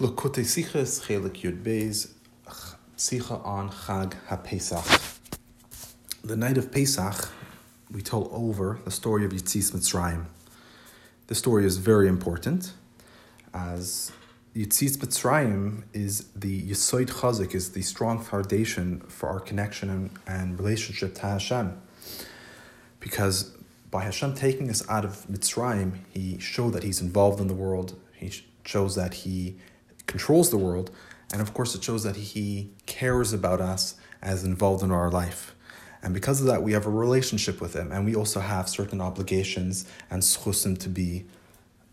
Lakute Sichas Chelek Yud Beis Sicha on Chag HaPesach. The night of Pesach, we told over the story of Yitzis Mitzrayim. The story is very important, as Yitzis Mitzrayim is the Yisoid Chazik, is the strong foundation for our connection and, and relationship to Hashem. Because by Hashem taking us out of Mitzrayim, He showed that He's involved in the world. He shows that He controls the world, and of course, it shows that He cares about us as involved in our life. And because of that, we have a relationship with Him, and we also have certain obligations and schusim to be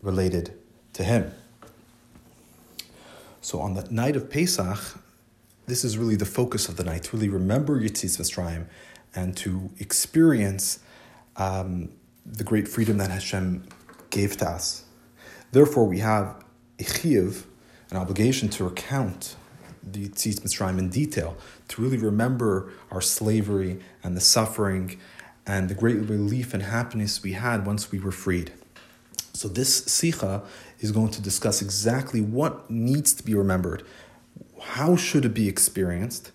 related to Him. So on the night of Pesach, this is really the focus of the night, to really remember Yitzis Mitzrayim and to experience um, the great freedom that Hashem gave to us. Therefore, we have a an obligation to recount the Yitzis Mitzrayim in detail, to really remember our slavery and the suffering and the great relief and happiness we had once we were freed. So this sicha is going to discuss exactly what needs to be remembered, how should it be experienced,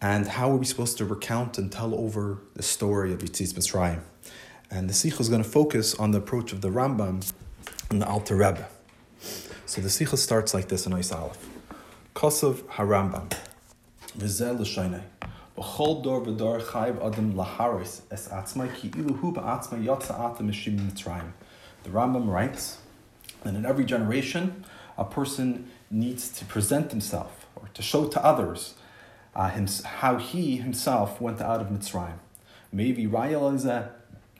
and how are we supposed to recount and tell over the story of Yitzis Mitzrayim. And the sicha is going to focus on the approach of the Rambam and the Alter Rebbe. So the sicha starts like this in Ois Aleph. Kosav Harambam. Vizel l'shaynei. B'chol dor v'dor chayv adam laharis es atzmai ki ilu hu ba'atzmai yotza atam mishim mitzrayim. The Rambam writes that in every generation, a person needs to present himself or to show to others uh, how he himself went out of Mitzrayim. Maybe Rayel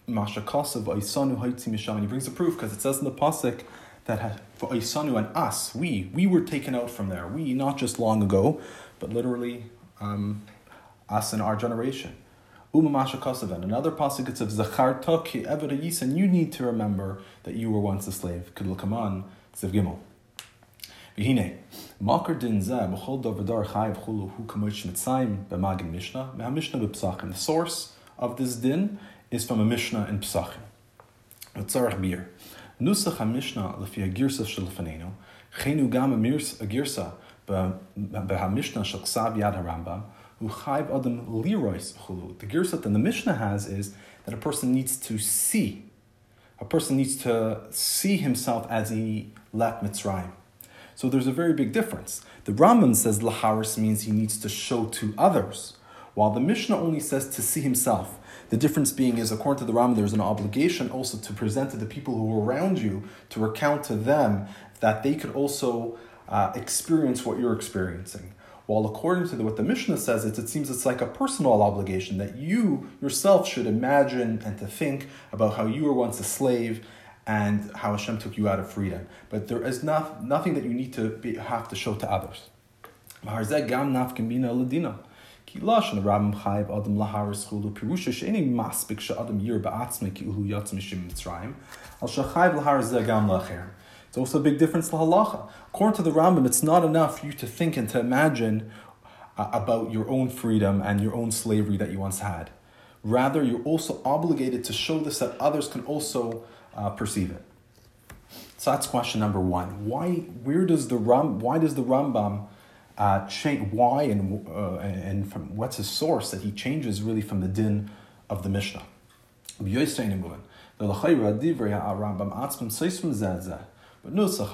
Mashakasav Oisanu Haitzi Misham. And he brings a proof because it says in the Pasuk that for Oisanu and us, we, we were taken out from there. We, not just long ago, but literally um, us in our generation. Umamasha Kosovan. Another pasuk it says Toki Eved and you need to remember that you were once a slave. Kedul Kaman Ziv Gimel. Vihine Makar Din Zeh B'chol Dovadar Chayiv Chulu Hu Kamosh Mitzayim B'Magin Mishnah Meha Mishnah B'Psachim. The source of this din is from a Mishnah in Psachim. Tzarech Bir. Nusach HaMishnah Lefi HaGirsa Shel Fanenu Chenu Gam A Girsa B'HaMishnah Shel Ksav Yad HaRambam adam lirois chulu. The girsat that the Mishnah has is that a person needs to see. A person needs to see himself as he left Mitzrayim. So there's a very big difference. The Rambam says laharis means he needs to show to others, while the Mishnah only says to see himself. The difference being is, according to the Rambam, there's an obligation also to present to the people who are around you, to recount to them that they could also uh, experience what you're experiencing. While according to the, what the Mishnah says, it, it seems it's like a personal obligation that you yourself should imagine and to think about how you were once a slave and how Hashem took you out of freedom. But there is not, nothing that you need to be, have to show to others. Adam lahar pirusha maspik yir ki al lahar. It's also a big difference to halacha. According to the Rambam, it's not enough for you to think and to imagine uh, about your own freedom and your own slavery that you once had. Rather, you're also obligated to show this that others can also uh, perceive it. So that's question number one. Why, where does the Ram, why does the Rambam uh, change? Why and uh, and from what's his source that he changes really from the din of the Mishnah? But nusach.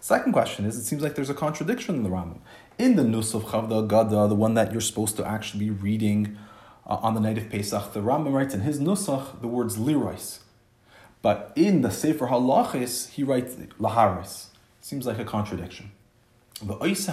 Second question is, it seems like there's a contradiction in the Rambam. In the nus of chavda gada, the one that you're supposed to actually be reading uh, on the night of Pesach, the Rambam writes in his nusach the words liris. But in the Sefer Halachis, he writes Laharis. Seems like a contradiction. This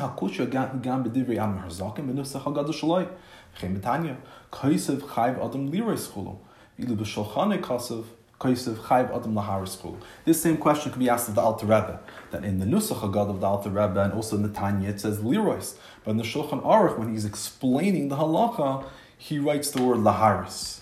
same question could be asked of the Alter Rebbe, that in the Nusach Hagad of the Alter Rebbe and also in the Tanya it says Lirois, but in the Shulchan Aruch when he's explaining the halacha, he writes the word Laharis.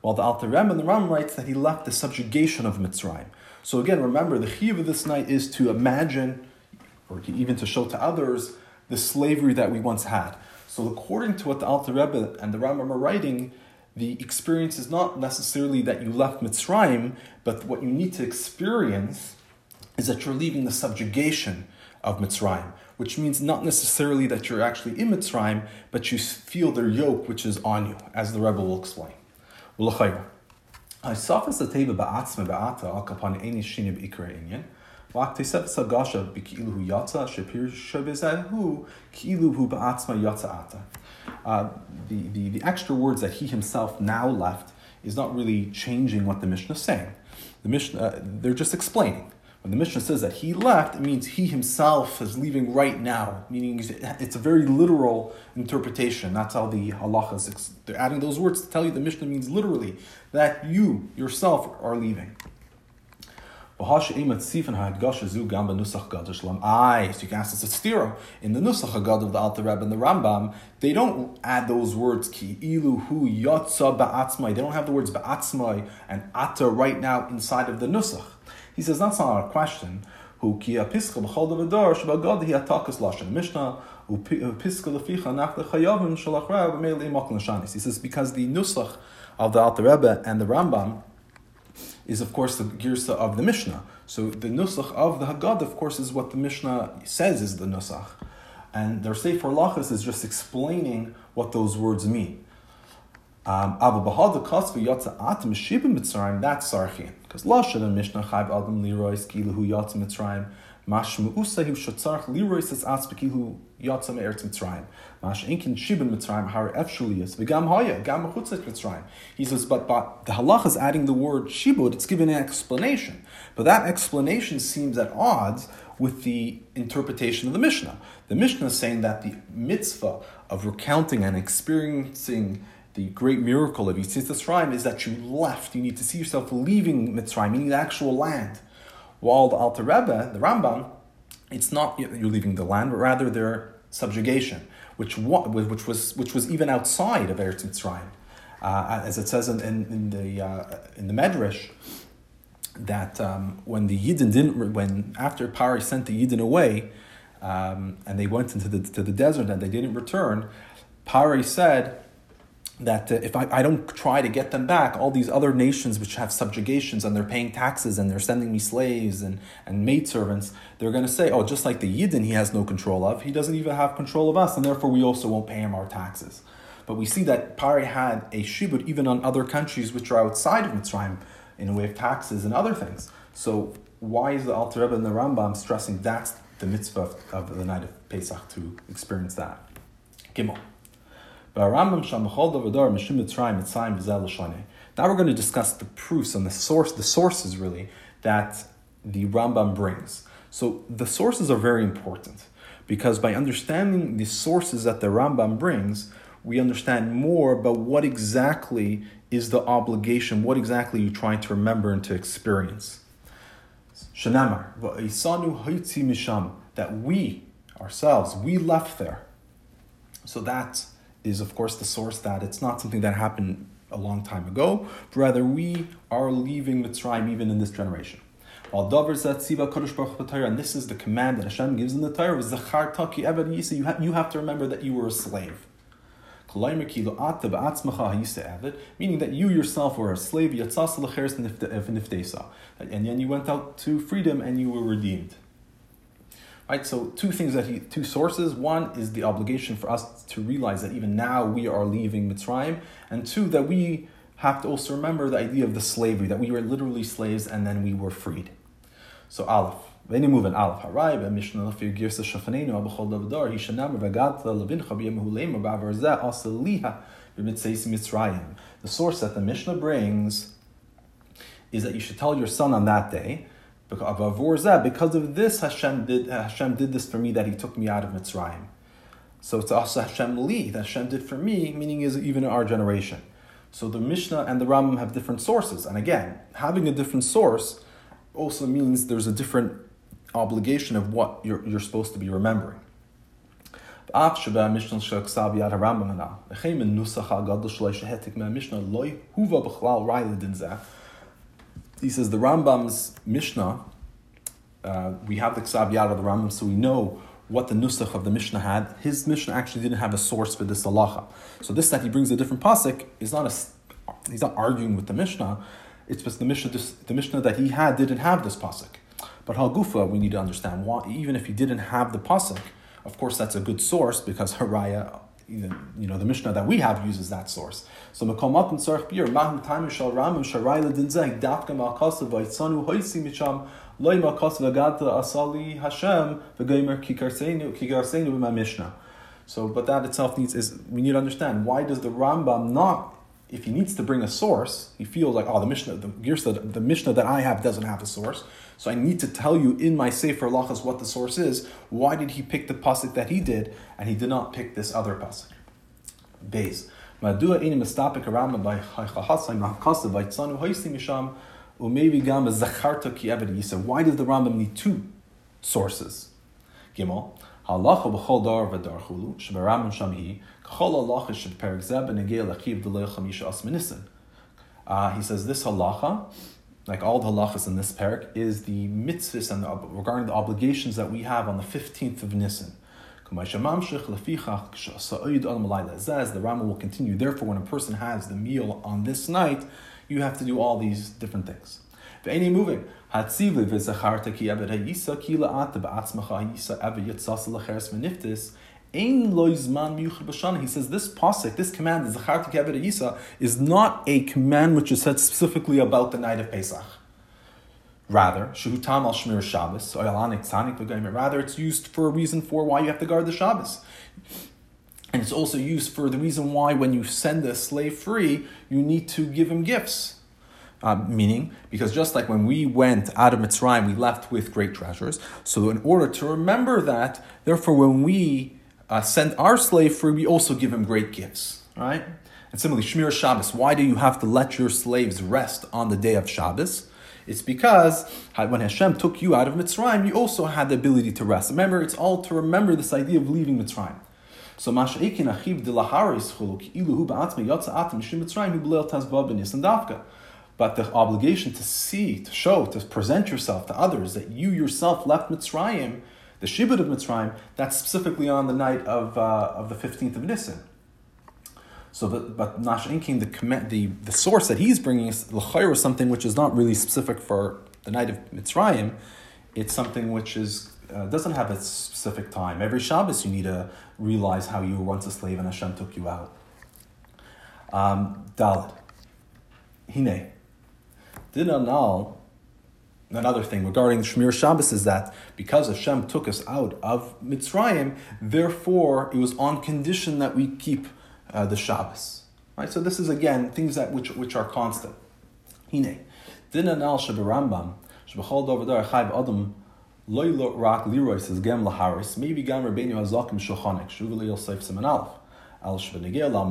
while the Alter Rebbe and the Ram writes that he left the subjugation of Mitzrayim. So again, remember the chiyuv of this night is to imagine, or even to show to others, the slavery that we once had. So according to what the Alter Rebbe and the Rambam are writing, the experience is not necessarily that you left Mitzrayim, but what you need to experience is that you're leaving the subjugation of Mitzrayim, which means not necessarily that you're actually in Mitzrayim, but you feel their yoke which is on you, as the Rebbe will explain. והכתיסף סגשה בכאילו הוא יצא, שפירש בזהו כאילו הוא בעצמה יצא עתה. The, the, the extra words that he himself now left is not really changing what the Mishnah is saying. The Mishnah, uh, they're just explaining. When the Mishnah says that he left, it means he himself is leaving right now, meaning it's a very literal interpretation. That's how the halachas, they're adding those words to tell you the Mishnah means literally that you yourself are leaving. Aye, so you can ask this it's stira. In the Nusach Haggadah of the Alter Rebbe and the Rambam, they don't add those words ki ilu hu yotza ba'atzmai. They don't have the words ba'atzmai and ata right now inside of the Nusach. He says that's not our question. Hu ki apiska b'chol davadar shabagad he atakas lashon Mishnah. He says because the Nusach of the Alter Rebbe and the Rambam is of course the girsa of the Mishnah. So the nusach of the Haggadah, of course, is what the Mishnah says is the nusach. And their Sefer Lachas is just explaining what those words mean. Um, that's Sarchin. Because Lashon and Mishnah Chayb Adam Leroy Skilu Hu Yatza Mitzrayim, Mashmu Usahiv Shatzarch Leroy says Atzbekilu Yatza Me'eretz Mitzrayim. Mash Inkin Shibim Mitzrayim Har Efshuliyas V'gam Haya Gam Mechutzet Mitzrayim. He says, but, but the halach is adding the word Shibud. It's giving an explanation, but that explanation seems at odds with the interpretation of the Mishnah. The Mishnah is saying that the mitzvah of recounting and experiencing the great miracle of Yitzhak Mitzrayim is that you left. You need to see yourself leaving Mitzrayim, meaning the actual land. While the Alter Rebbe, the Rambam, it's not you're leaving the land, but rather their subjugation which, which, was, which was even outside of Eretz Mitzrayim. Uh, as it says in, in, in the, uh, in the Medrash, that um, when the Yidden didn't, when after Pari sent the Yidden away, um, and they went into the, to the desert and they didn't return, Pari said, that uh, if I, I don't try to get them back, all these other nations which have subjugations and they're paying taxes and they're sending me slaves and, and maidservants, they're going to say, oh, just like the Yidden he has no control of, he doesn't even have control of us, and therefore we also won't pay him our taxes. But we see that Pari had a shibud even on other countries which are outside of Mitzrayim in a way of taxes and other things. So why is the Alter Rebbe and the Rambam stressing that's the mitzvah of the night of Pesach to experience that? Gimel. Now we're going to discuss the proofs and the source, the sources really that the Rambam brings. So the sources are very important because by understanding the sources that the Rambam brings, we understand more about what exactly is the obligation, what exactly you're trying to remember and to experience. Shanamar, that we ourselves, we left there. So that's is, of course, the source that it's not something that happened a long time ago, but rather we are leaving Mitzrayim even in this generation. While Dover said Siva Kodesh Baruch and this is the command that Hashem gives in the Torah, Zachar Taki Eved Yisa, you you have to remember that you were a slave. Meaning that you yourself were a slave, and then you went out to freedom and you were redeemed. Right, so two things that he, two sources. One is the obligation for us to realize that even now we are leaving Mitzrayim, and two that we have to also remember the idea of the slavery that we were literally slaves and then we were freed. So Aleph. Then you move in Aleph Harai, but Mishnah Lafir Girsa Shafanenu Abachol Davdar, Hishanam Vagata Levincha B'Yemahulema Bavarza Asaliha B'Mitzeis Mitzrayim. The source that the Mishnah brings is that you should tell your son on that day because of this, Hashem did, Hashem did this for me that He took me out of Mitzrayim. So it's also Hashem li that Hashem did for me, meaning is even in our generation. So the Mishnah and the Rambam have different sources. And again, having a different source also means there's a different obligation of what you're, you're supposed to be remembering. He says the Rambam's Mishnah, uh, we have the Ksav Yad of the Rambam, so we know what the nusach of the Mishnah had. His Mishnah actually didn't have a source for this halacha. So this that he brings a different pasuk is not a, he's not arguing with the Mishnah. It's just the Mishnah, the Mishnah that he had didn't have this pasuk. But Halgufa, we need to understand why, even if he didn't have the pasuk, of course that's a good source because Haraya you know, the Mishnah that we have uses that source. So Mekomat and Tzarech Bir, Mahim Time Shal Ramim Sharayla Dinzeh, Dafka Malkasa Vaitzanu Hoisi Micham, Loy Malkasa Vagata Asali Hashem, Vagaimer Kikarsenu Kikarsenu my Mishnah. So, but that itself needs is we need to understand why does the Rambam not if he needs to bring a source, he feels like, oh, the Mishnah, the Girsa, the Mishnah that I have doesn't have a source. So I need to tell you in my Sefer Lachas what the source is. Why did he pick the pasuk that he did, and he did not pick this other pasuk? Beis. Madua ini mistapik arama by chachasai mahkasa by tzanu hoisli misham umevi gam zacharta ki yisa. Why does the Rambam need two sources? Gimel. Halacha b'chol dar v'dar chulu shebaramim sham hi kachol halacha sheperik zeb benegei lachiv d'lei chamisha asmenisin. Uh, he says this halacha, like all the halachas in this parak, is the mitzvahs and the, regarding the obligations that we have on the 15th of Nisan. As the Rama will continue. Therefore, when a person has the meal on this night, you have to do all these different things. Ve'eni moving. He says this pasuk, this command, is not a command which is said specifically about the night of Pesach. Rather, shehutam al shmir Shabbos, rather it's used for a reason for why you have to guard the Shabbos. And it's also used for the reason why when you send a slave free, you need to give him gifts. Uh, meaning, because just like when we went out of Mitzrayim, we left with great treasures. So, in order to remember that, therefore, when we uh, send our slave free, we also give him great gifts, right? And similarly, Shmir Shabbos. Why do you have to let your slaves rest on the day of Shabbos? It's because when Hashem took you out of Mitzrayim, you also had the ability to rest. Remember, it's all to remember this idea of leaving Mitzrayim. So Mashaikin Achiv de Laharis Chuluk Iluhu Ba'atme Yotza Shim Mitzrayim Hu B'leil Tazba B'nis and. But the obligation to see, to show, to present yourself to others that you yourself left Mitzrayim, the Shibud of Mitzrayim, that's specifically on the night of, uh, of the 15th of Nisan. So, but, but Nash Inking, the, the, the source that he's bringing is L'chayr something which is not really specific for the night of Mitzrayim. It's something which is uh, doesn't have a specific time. Every Shabbos you need to realize how you were once a slave and Hashem took you out. Um, Dalit. Hine. Dinanal, another thing regarding Shmir Shabbos is that because Hashem took us out of Mitzrayim, therefore it was on condition that we keep uh, the Shabbos. Right? So this is again things that which which are constant. Hine. Dinanal Shabarambam, Shabachol Dovadar Adam rak liroy says gem laharis. Maybe gam rabbeinu hazakim shochanek. Alf. Al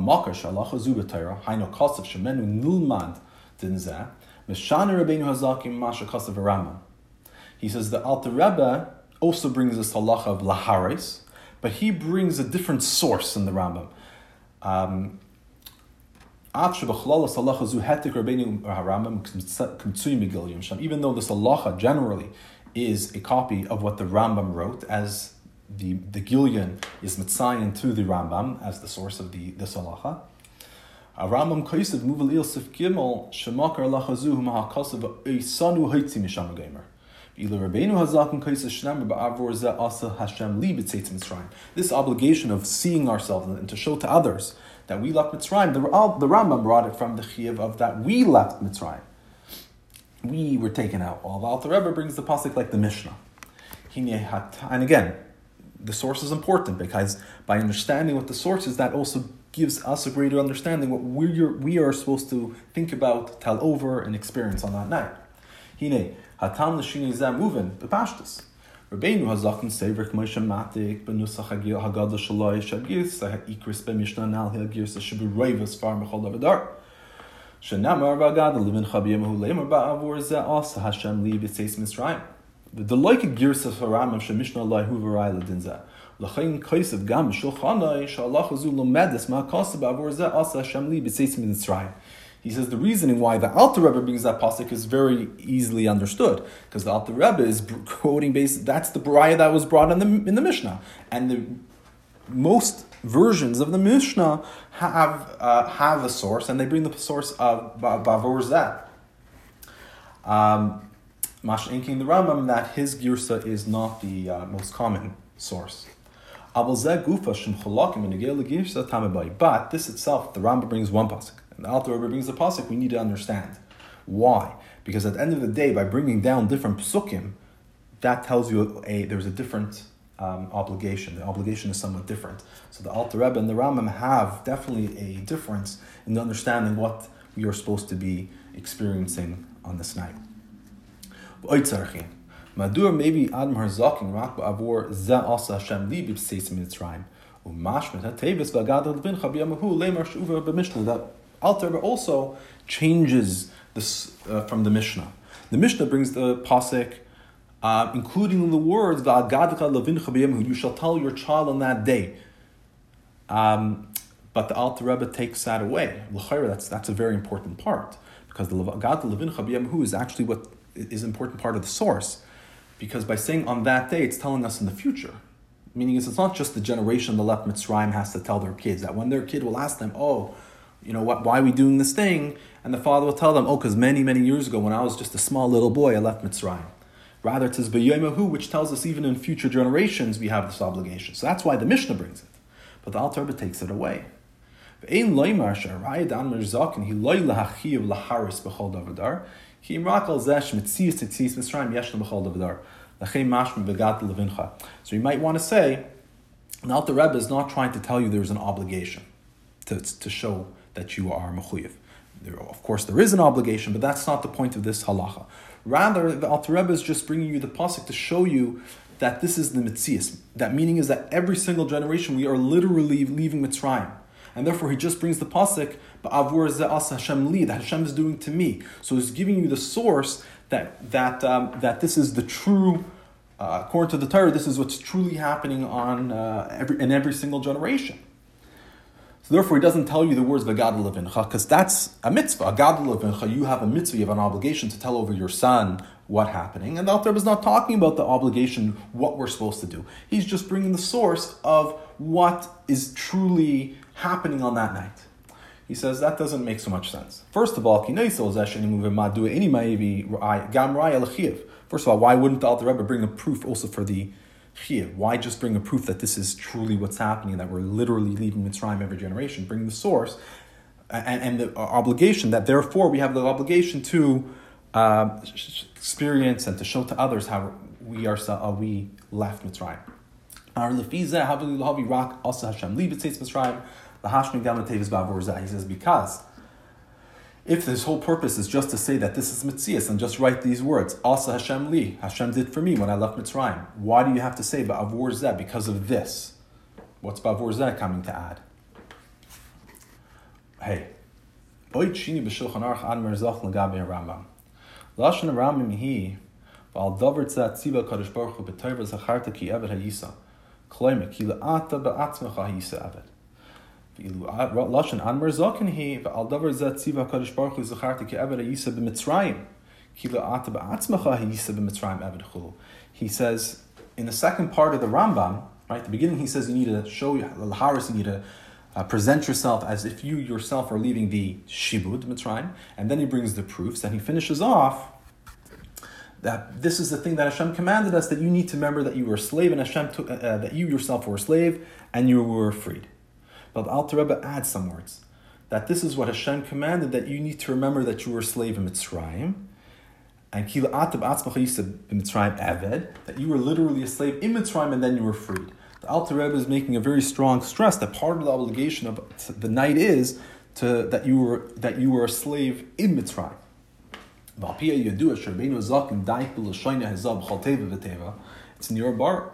makar shalacha. Haino kasav shemenu. Meshana Rabbeinu Hazakim Masha Kasav Rambam. He says the Alter Rebbe also brings this halacha of laharis, but he brings a different source in the Rambam. Um, even though this halacha generally is a copy of what the Rambam wrote, as the, the Gilyon is mitzayin to the Rambam as the source of the, this halacha. Rambam Kaisav Muval Il Sif Gimel Shemakar Lachazu Mahakasav Eisanu Haitzi Misham Gamer. This obligation of seeing ourselves and to show to others that we left Mitzrayim, the, the Rambam brought it from the Chiyav of that we left Mitzrayim. We were taken out. While the Alter Rebbe brings the pasuk like the Mishnah. And again, the source is important because by understanding what the source is, that also gives us a greater understanding what we're, we are supposed to think about, tell over, and experience on that night. Hine, hatam l'shini zeh movin, bepashtus. Rabbeinu hazakin sever k'moshe matik, benusach hagad shaloi shabgis, ikris b'mishnah nal ha'girsa shibu roivas far mechol davadar. Shenamar v'agad levin chabiyemahu lemar ba'avur zeh asa Hashem li b'tzeis Mitzrayim. The like of Haram of Shemishna Allah hu v'ray He says the reasoning why the Alter Rebbe brings that pasuk is very easily understood because the Alter Rebbe is quoting based. That's the Bariah that was brought in the in the Mishnah, and the most versions of the Mishnah have uh, have a source, and they bring the source of Bavor Zeh. Um, Inking the Rambam that his girsa is not the uh, most common source. But this itself, the Rambam brings one pasuk. And the Alter Rebbe brings the pasuk, we need to understand. Why? Because at the end of the day, by bringing down different psukim, that tells you a there's a different um, obligation. The obligation is somewhat different. So the Alter Rebbe and the Rambam have definitely a difference in understanding what we are supposed to be experiencing on this night. Madur maybe Adam Harzakin Rak Avor Ze Asa Hashem Li B'Seis Mitzrayim. Umashmet HaTevis V'Agad Levin Chabiyamahu Lemar Shuva B'Mishnah. That Alter also changes this uh, from the Mishnah. The Mishnah brings the pasuk, uh, including the words "Va'agadka You shall tell your child on that day. Um, but the Alter Rebbe takes that away. That's that's a very important part because the Va'agadka Levin is actually what is an important part of the source. Because by saying on that day, it's telling us in the future. Meaning, it's not just the generation the left Mitzrayim has to tell their kids that when their kid will ask them, "Oh, you know, what, why are we doing this thing? And the father will tell them, oh, because many, many years ago, when I was just a small little boy, I left Mitzrayim. Rather, it says B'yomahu, which tells us even in future generations we have this obligation. So that's why the Mishnah brings it. But the Alter takes it away. He So you might want to say, the Alter Rebbe is not trying to tell you there's an obligation to, to show that you are mechuyev. Of course, there is an obligation, but that's not the point of this halacha. Rather, the Alter Rebbe is just bringing you the pasuk to show you that this is the mitzias. That meaning is that every single generation we are literally leaving Mitzrayim. And therefore, he just brings the pasuk, "Ba'avur ze'as Hashem li," that Hashem is doing to me. So he's giving you the source that that um, that this is the true. Uh, according to the Torah, this is what's truly happening on uh, every in every single generation. So therefore, he doesn't tell you the words "v'gadol levincha" because that's a mitzvah. "Gadol levincha," you have a mitzvah, you have an obligation to tell over your son what's happening. And the Alter is not talking about the obligation, what we're supposed to do. He's just bringing the source of what is truly happening on that night. He says that doesn't make so much sense. First of all, first of all, why wouldn't the Alter Rebbe bring a proof also for the chiyuv. Why just bring a proof that this is truly what's happening, that we're literally leaving Mitzrayim every generation? Bring the source and, and the obligation that therefore we have the obligation to uh, experience and to show to others how we are uh, we left. Our Mitzrayim. He says because if this whole purpose is just to say that this is Mitzias and just write these words, Asa Hashem li, Hashem did for me when I left Mitzrayim, why do you have to say Ba'avur Zeh? Because of this. What's Ba'avur Zeh coming to add? Hey. Oit Rambam. Kadosh baruch hu ha'yisa. Ha'yisa. Lashon he Al Davar Zat Tziva Kadosh Baruch Hu Ki Eved B'Mitzrayim Ki Le'ata Ba'atzmacha B'Mitzrayim Eved. He says in the second part of the Rambam, right, the beginning he says you need to show Laharis, you need to uh, present yourself as if you yourself are leaving the Shibud Mitzrayim, and then he brings the proofs, and he finishes off that this is the thing that Hashem commanded us that you need to remember that you were a slave and Hashem took, uh, uh that you yourself were a slave and you were freed. But Alter Rebbe adds some words that this is what Hashem commanded that you need to remember that you were a slave in Mitzrayim. And Mitzrayim Aved, that you were literally a slave in Mitzrayim and then you were freed. The Alter Rebbe is making a very strong stress that part of the obligation of the night is to, that you were that you were a slave in Mitzrayim. It's in your bar.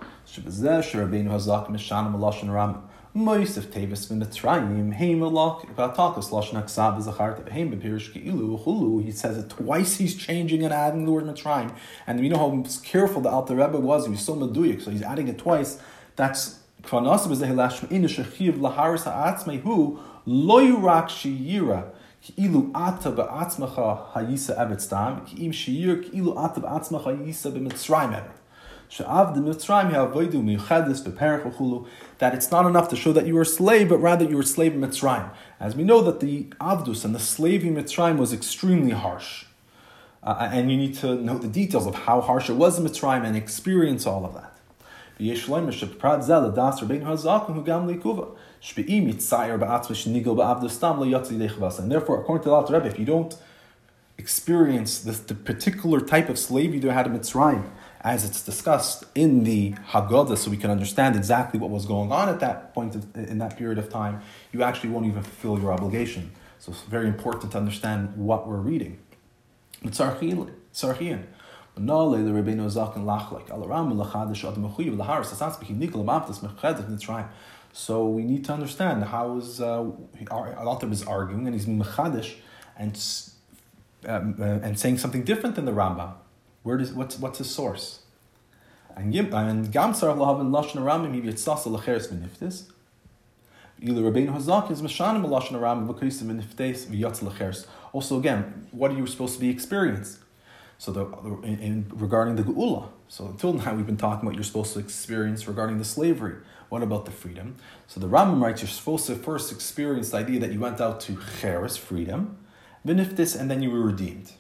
Moisef Tavis from Mitzrayim, Haimalok, Patakos, Lashnak Sab, Zachar, Haim, Ilu, Hulu. He says it twice, he's changing and adding the word Mitzrayim. And we know how careful the Alter Rebbe was, he was so meduyik, so he's adding it twice. That's Kranasim is the Hilash Ma'in, Shechiv, Laharis who, Loyurak Shiyira. Ilu ata ba'atzmacha hayisa ebetztam, im shiyur ilu ata ba'atzmacha hayisa b'mitzrayim that it's not enough to show that you were a slave, but rather you were a slave in Mitzrayim. As we know that the Avdus and the slave in Mitzrayim was extremely harsh. Uh, and you need to know the details of how harsh it was in Mitzrayim and experience all of that. And therefore, according to the Alter Rebbe, if you don't experience this, the particular type of slave you had in Mitzrayim, as it's discussed in the Haggadah, so we can understand exactly what was going on at that point of, in that period of time, you actually won't even fulfill your obligation. So it's very important to understand what we're reading. So we need to understand how is uh, author is arguing and he's mechadish and um, uh, and saying something different than the Rambam. Where does what's what's his source? And and Gamsar lahavin lashon aramim he yitzasa lecheres beniftis. Ilu Rabbeinu Hazak is Lashon Aram V'Krisim Niftes V'Yatz. Also, again, what are you supposed to be experienced? So, the, in, in, regarding the Geula. So, until now, we've been talking about you're supposed to experience regarding the slavery. What about the freedom? So, the Rambam writes you're supposed to first experience the idea that you went out to Cheres, freedom, V'Niftis, and then you were redeemed.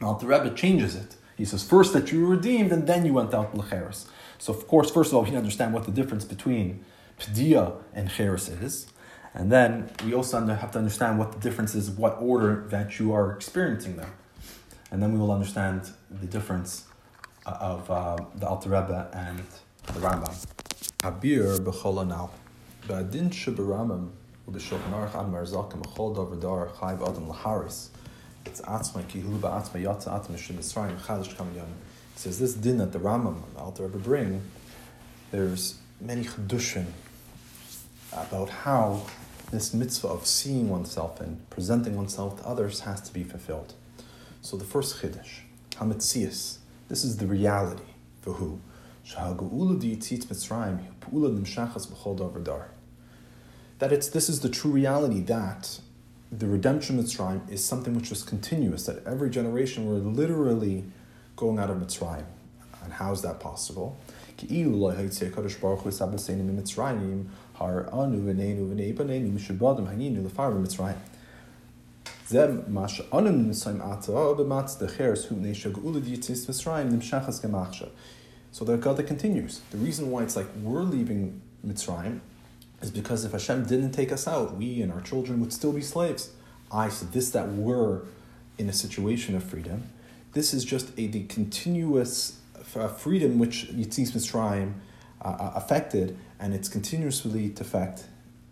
Now, the Rebbe changes it. He says first that you were redeemed and then you went out lecheres. So of course, first of all, we understand what the difference between pdia and cheres is. And then we also have to understand what the difference is, what order that you are experiencing them. And then we will understand the difference uh, of uh, the Alter Rebbe and the Rambam. Habir b'chol now. Ba'adin sheberamam u'b'shulchan aruch ad marzakim b'chol davar dar chayv adam laharis. It's Atzma Kihu Atzma Yatza Atzma Shem Mitzrayim Chadash Kam Yom. It says this din that the Rambam, the Alter Rebbe bring, there's many chedushim about how this mitzvah of seeing oneself and presenting oneself to others has to be fulfilled. So the first chiddush, hametzias, this is the reality for who. That it's this is the true reality that the redemption of Mitzrayim is something which was continuous, that every generation were literally going out of Mitzrayim. And how is that possible? Oh, so the God continues. The reason why it's like we're leaving Mitzrayim is because if Hashem didn't take us out, we and our children would still be slaves. I said this that we're in a situation of freedom. This is just a the continuous uh, freedom which Yitzis Mitzrayim uh, uh, affected, and it's continuously to affect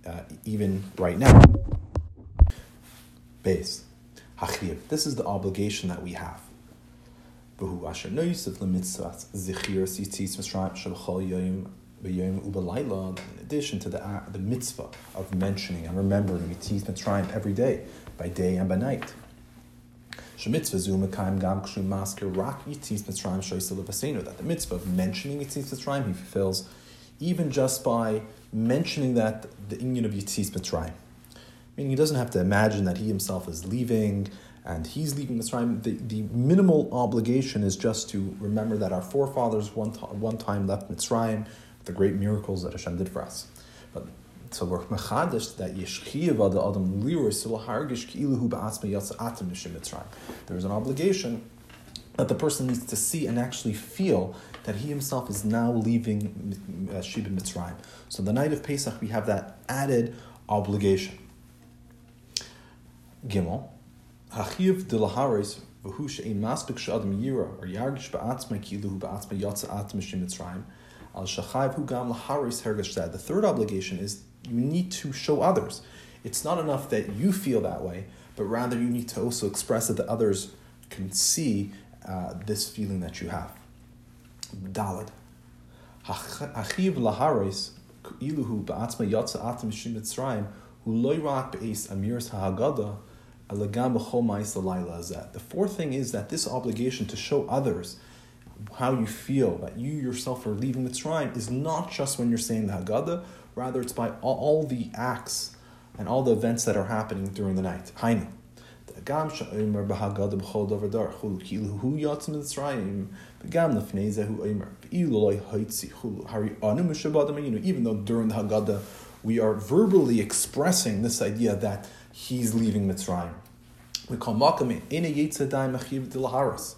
uh, even right now. Base. This is the obligation that we have. In addition to the, uh, the mitzvah of mentioning and remembering Yitzis Mitzrayim every day, by day and by night. That the mitzvah of mentioning Yitzis Mitzrayim he fulfills even just by mentioning that the union of Yitzis Mitzrayim. Meaning he doesn't have to imagine that he himself is leaving and he's leaving Mitzrayim. The, the minimal obligation is just to remember that our forefathers one, t- one time left Mitzrayim, the great miracles that Hashem did for us. But so we're mechadish that yeshchiyav the adam liris hargish ki'iluhu ba'atzma yatsa atim Mitzrayim. There is an obligation that the person needs to see and actually feel that he himself is now leaving uh, Mitzrayim. So the night of Pesach we have that added obligation. Gimel, hachiv de laharis v'hu she'ein maspik she'adam yira or yargish ba'atzma ki'iluhu ba'atzma yatsa atim Mitzrayim. Al Shachayv Hu Gam Laharis The third obligation is you need to show others. It's not enough that you feel that way, but rather you need to also express it that others can see uh, this feeling that you have. Dalad. Achiv Laharis iluhu ba'atzma yatsa atam mishim mitzrayim hu alagam b'chol ma'is azet. The fourth thing is that this obligation to show others how you feel that you yourself are leaving Mitzrayim is not just when you're saying the Haggadah, rather it's by all, all the acts and all the events that are happening during the night. Hainu. גם שאומר בהגדה בכל דבר דבר, כאילו הוא יוצא ממצרים, וגם לפני זה הוא אומר, ואילו לא היצי חולו, הרי אנו משבת אמרנו, even though during the Haggadah we are verbally expressing this idea that he's leaving Mitzrayim. We call makam in a yitzah daim achiv dilaharas.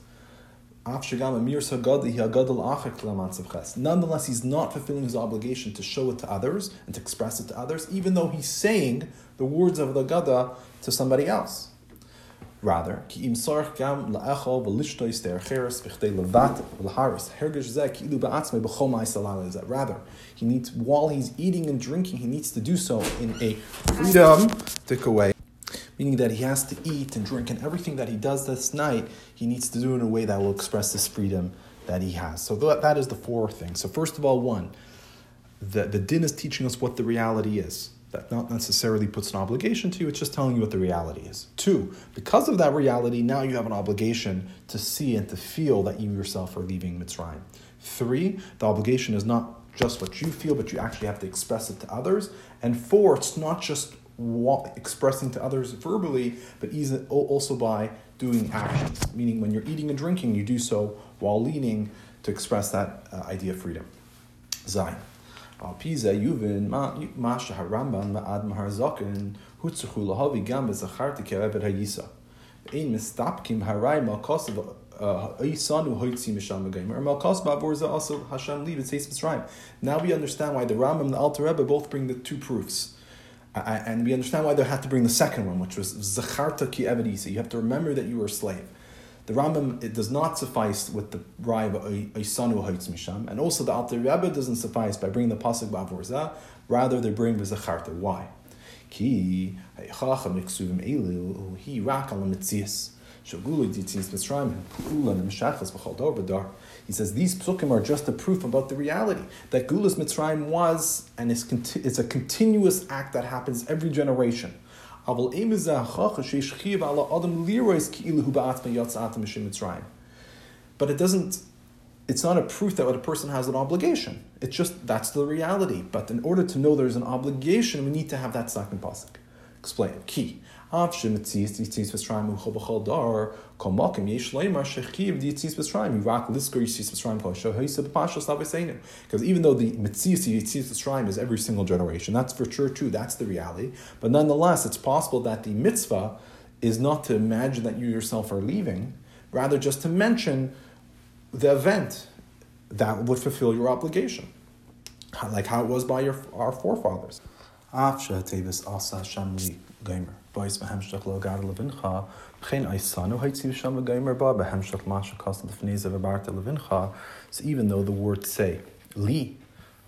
Nonetheless, he's not fulfilling his obligation to show it to others and to express it to others, even though he's saying the words of the Gada to somebody else. Rather, Rather, he needs while he's eating and drinking, he needs to do so in a freedom way meaning that he has to eat and drink, and everything that he does this night, he needs to do in a way that will express this freedom that he has. So that, that is the four things. So first of all, one, the, the din is teaching us what the reality is. That not necessarily puts an obligation to you, it's just telling you what the reality is. Two, because of that reality, now you have an obligation to see and to feel that you yourself are leaving Mitzrayim. Three, the obligation is not just what you feel, but you actually have to express it to others. And four, it's not just expressing to others verbally, but also by doing actions. Meaning, when you're eating and drinking, you do so while leaning to express that uh, idea of freedom. Zayin. Pisa Yuvin Masha Haramban Ma'ad Mahar Zakin Hutzuchu Lahavi Gam Bezacharti Kerebet Hayisa. Ein Mistapkim Harai Malkosav says Now we understand why the Rambam and the Alter Rebbe both bring the two proofs and we understand why they had to bring the second one, which was Zacharta ki evedisa. You have to remember that you were a slave. The Rambam it does not suffice with the Raya Isanu Haitz Misham, and also the Alter Rebbe doesn't suffice by bringing the pasuk Bavorza. Rather, they bring the Zacharta. Why? Ki He Rak Al Mitzias. Shagulu Mitzrayim Kulan Mishachas B'Chol Dor he says these psukim are just a proof about the reality that Gulas Mitzrayim was and is conti- it's a continuous act that happens every generation. But it doesn't. It's not a proof that a person has an obligation. It's just that's the reality. But in order to know there's an obligation, we need to have that second pasuk. Explain. Key. Because even though the metzias yitzis v'shrayim is every single generation, that's for sure true. That's the reality. But nonetheless, it's possible that the mitzvah is not to imagine that you yourself are leaving, rather just to mention the event that would fulfill your obligation, like how it was by your our forefathers. Tevis asa shamli gamer sham ba levincha. So even though the words say li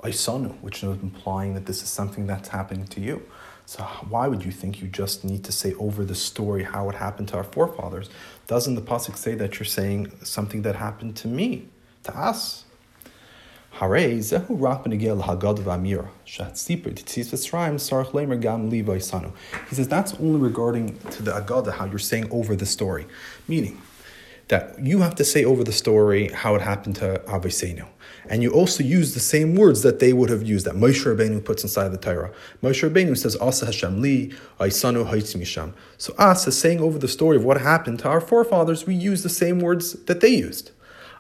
aisanu, which is implying that this is something that's happening to you. So why would you think you just need to say over the story how it happened to our forefathers? Doesn't the pasuk say that you're saying something that happened to me, to us? He says that's only regarding to the Agada, how you're saying over the story. Meaning that you have to say over the story how it happened to Avesenu. And you also use the same words that they would have used, that Moshe Rabbeinu puts inside the Torah. Moshe Rabbeinu says, Asa Hashem li, Aisanu Misham. So us, as saying over the story of what happened to our forefathers, we use the same words that they used.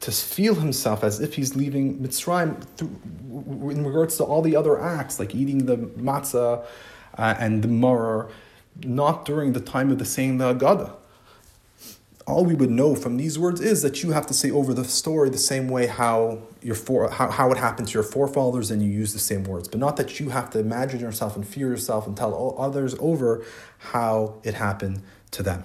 to feel himself as if he's leaving Mitzrayim through, in regards to all the other acts, like eating the matzah uh, and the maror, not during the time of the saying the Agada. all we would know from these words is that you have to say over the story the same way how your for, how, how it happened to your forefathers and you use the same words, but not that you have to imagine yourself and fear yourself and tell others over how it happened to them.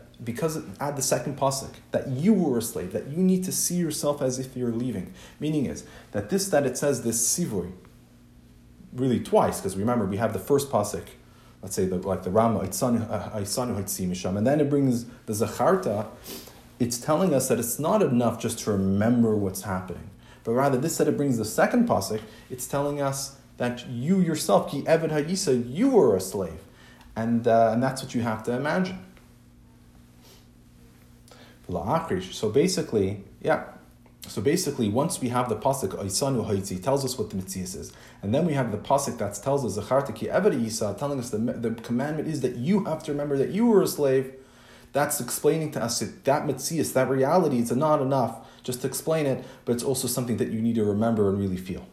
because add the second pasuk that you were a slave that you need to see yourself as if you're leaving meaning is that this that it says this sivoy really twice, because remember, we have the first pasuk, let's say the, like the Rama, Misham, and then it brings the Zacharta. It's telling us that it's not enough just to remember what's happening, but rather this that it brings the second pasuk, it's telling us that you yourself, ki Eved Hayisa, you were a slave. And, uh, and that's what you have to imagine. So basically, yeah, so basically, once we have the pasuk Aisanu Haitzi tells us what the mitzvah is, and then we have the pasuk that tells us Zachartaki Eved Isa telling us the, the commandment is that you have to remember that you were a slave. That's explaining to us that that mitzvah, that reality, is not enough just to explain it, but it's also something that you need to remember and really feel.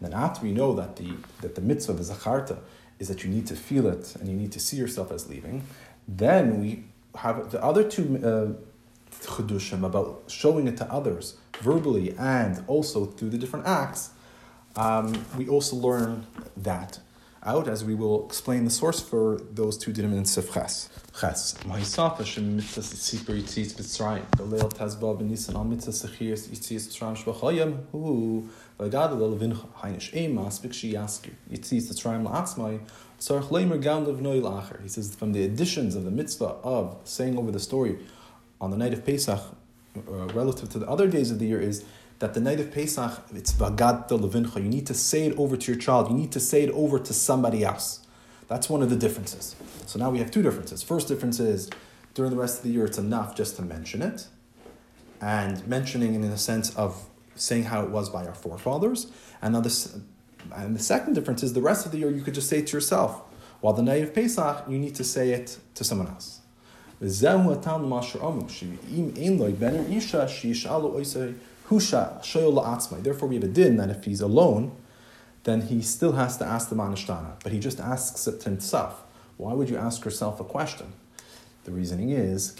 And then after we know that the that the mitzvah of zacharta is that you need to feel it and you need to see yourself as leaving, then we have the other two uh, chedushim about showing it to others verbally and also through the different acts. Um, we also learn that out as we will explain the source for those two dinim in Sifches. Ches. Mahisafa shem mitzvah sipur yitzis Mitzrayim. Belel tazba b'nisan al mitzvah sechiris yitzis Mitzrayim shvachayim hu v'agad el levincha hainish ema spik yaskir yitzis Mitzrayim la'atzmai tzarch leimer gam levnoi lacher. He says from the additions of the mitzvah of saying over the story on the night of Pesach uh, relative to the other days of the year is that the night of Pesach, it's Vagad Levincha. You need to say it over to your child. You need to say it over to somebody else. That's one of the differences. So now we have two differences. First difference is during the rest of the year, it's enough just to mention it, and mentioning in the sense of saying how it was by our forefathers. And now this, and the second difference is the rest of the year you could just say it to yourself. While the night of Pesach, you need to say it to someone else. Therefore, we have a din that if he's alone, then he still has to ask the manishtana, but he just asks it to himself. Why would you ask yourself a question? The reasoning is,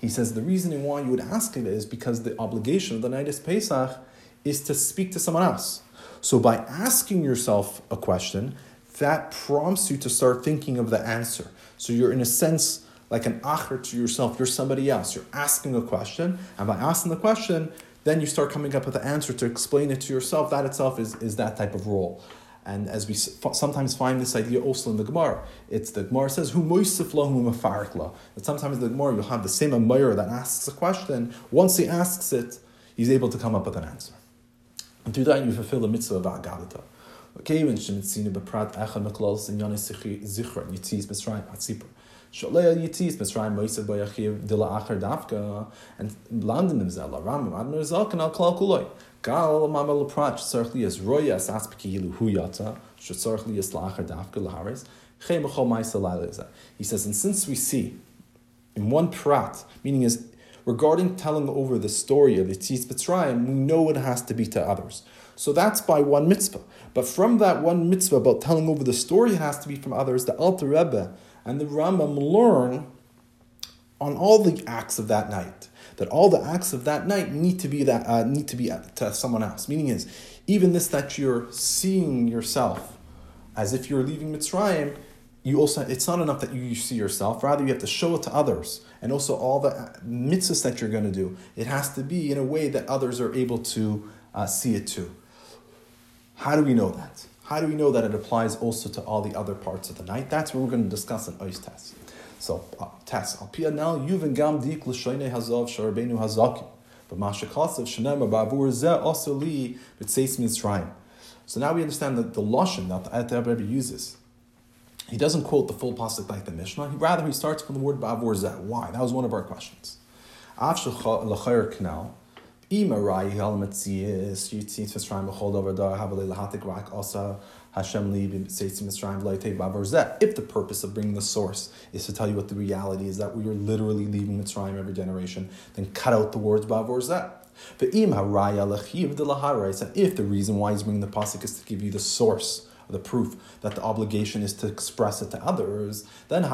he says the reasoning why you would ask it is because the obligation of the night of Pesach is to speak to someone else. So by asking yourself a question, that prompts you to start thinking of the answer. So you're in a sense like an acher to yourself. You're somebody else. You're asking a question, and by asking the question, then you start coming up with the answer to explain it to yourself. That itself is, is that type of role. And as we sometimes find this idea also in the Gemara, it's the Gemara says, "Who mafarkla." That sometimes the Gemara you'll have the same Amir that asks a question. Once he asks it, he's able to come up with an answer. And through that, you fulfill the mitzvah of Agadata. Kevin shemitzina beprat echad meklal in yonis zichra yitzis mitzrayim atzipur. Sholei yitzis mitzrayim moisav bayachiv dila acher dafka and landin them zela ramim admir zalkan al klal kuloi. Gal mamel prat tzarch li es roya as aspeki yilu huyata shetzarch li es lacher dafka laharis chem b'chol ma'isa He says, and since we see in one prat, meaning is regarding telling over the story of the Tzitz we know it has to be to others. So that's by one mitzvah. But from that one mitzvah about telling over the story, it has to be from others. The Alter Rebbe and the Rambam learn on all the acts of that night that all the acts of that night need to be that uh, need to be to someone else. Meaning is even this that you're seeing yourself as if you're leaving Mitzrayim, you also it's not enough that you see yourself. Rather you have to show it to others. And also all the mitzvahs that you're going to do it has to be in a way that others are able to uh, see it too. How do we know that? How do we know that it applies also to all the other parts of the night? That's what we're going to discuss in Ois test so uh, test al pia now yuven gam dik l'shoine hazov sharbenu hazakim. But masha kasav shenema ba'avur zeh also li b'tzeis mitzrayim. So now we understand that the lashon that the Rebbe uses he doesn't quote the full pasuk like the Mishnah. Rather, he starts from the word ba'avur zeh. Why? That was one of our questions. If the purpose of bringing the source is to tell you what the reality is that we are literally leaving Mitzrayim every generation, then cut out the words ba'avur zeh. But if the reason why he's bringing the pasuk is to give you the source the proof that the obligation is to express it to others, then. He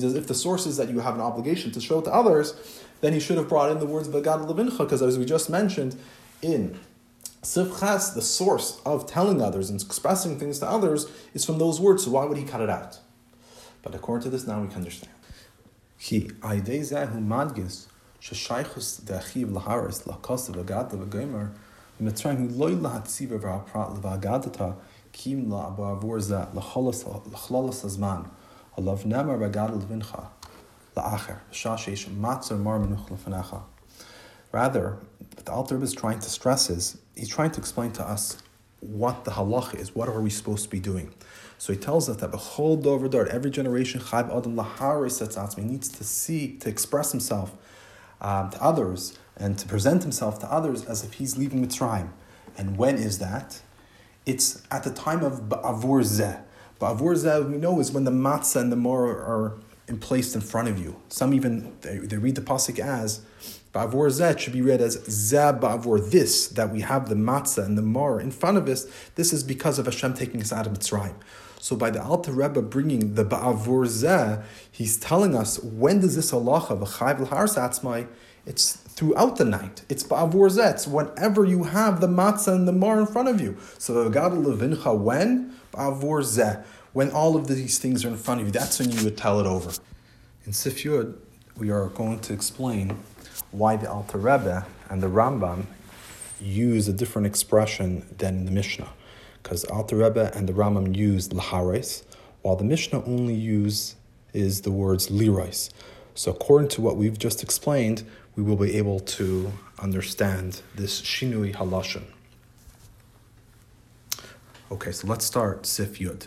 says, if the source is that you have an obligation to show to others, then he should have brought in the words Vagad Levincha, because as we just mentioned in Sifchas, the source of telling others and expressing things to others is from those words, so why would he cut it out? But according to this, now we can understand. He Aidei Zehu Madgis Shashaychus Deachiv Laharis Lakosa Vagada Vagomer Mitzrayim Loy Lahatziva Vaprat Lavagadata Kim La Abavorza Lachlolas Azman Alav Nema Vagada Lvincha Laacher Shashish Matzor Marmanuch Lefanacha. Rather, what the Alter is trying to stress is, he's trying to explain to us what the halach is, what are we supposed to be doing. So he tells us that b'chol dover dart, every generation chayv adam laharis needs to see, to express himself um, to others and to present himself to others as if he's leaving Mitzrayim. And when is that? It's at the time of ba'avur zeh. Ba'avur zeh, we know, is when the matzah and the mor are in placed in front of you. Some even, they, they read the pasuk as, Ba'avur zeh should be read as zeh ba'avur this, that we have the matzah and the mar in front of us. This is because of Hashem taking us out of Mitzrayim. So by the Alter Rebbe bringing the Ba'avur Zeh, he's telling us when does this halacha v'chayv l'hars atzmai? It's throughout the night. It's Ba'avur Zeh. It's whenever you have the matzah and the mar in front of you. So V'gad levincha when? Ba'avur Zeh. When all of these things are in front of you, that's when you would tell it over. In Sif Yud, we are going to explain why the Alter Rebbe and the Rambam use a different expression than the Mishnah because Alter Rebbe and the Rambam use lahares, while the Mishnah only use is the words lirais. So according to what we've just explained, we will be able to understand this shinui halashon. Okay, so let's start Sif Yud.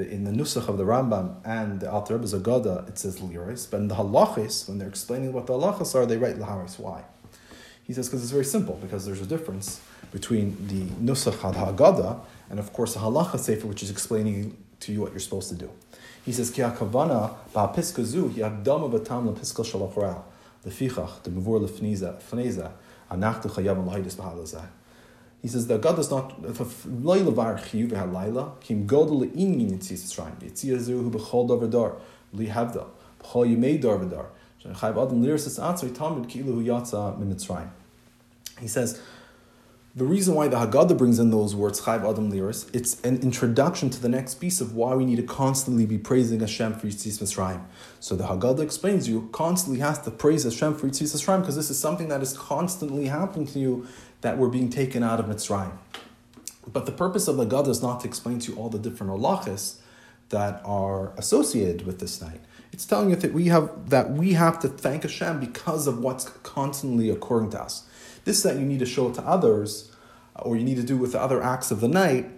the, in the Nusach of the Rambam and the Alter Rebbe's Agada, it says Liris, but in the Halachis, when they're explaining what the Halachis are, they write Laharis. Why? He says because it's very simple, because there's a difference between the Nusach Agada and, of course, the Halacha Sefer, which is explaining to you what you're supposed to do. He says, Ki hakavana ba'piska zu batam lepiska shalachral lefichach the mevur lefniza fneza anachtu chayam l'haydis b'halazah he says that God does not Laila var chiyuv Laila kim godel in yitzis shrine yitziyazu hu bechol davar dar li havda bechol yimei dar v'dar chayv adam liris es atzri tamid kilu hu yatsa mimitzrayim. He says the reason why the Haggadah brings in those words, Chayv Adam Liris, it's an introduction to the next piece of why we need to constantly be praising Hashem for Yitzis Mitzrayim. So the Haggadah explains you constantly has to praise Hashem for Yitzis Mitzrayim because this is something that is constantly happening to you that we're being taken out of Mitzrayim. But the purpose of the Haggadah is not to explain to you all the different halachas that are associated with this night. It's telling you that we have that we have to thank Hashem because of what's constantly occurring to us. This that you need to show to others or you need to do with the other acts of the night,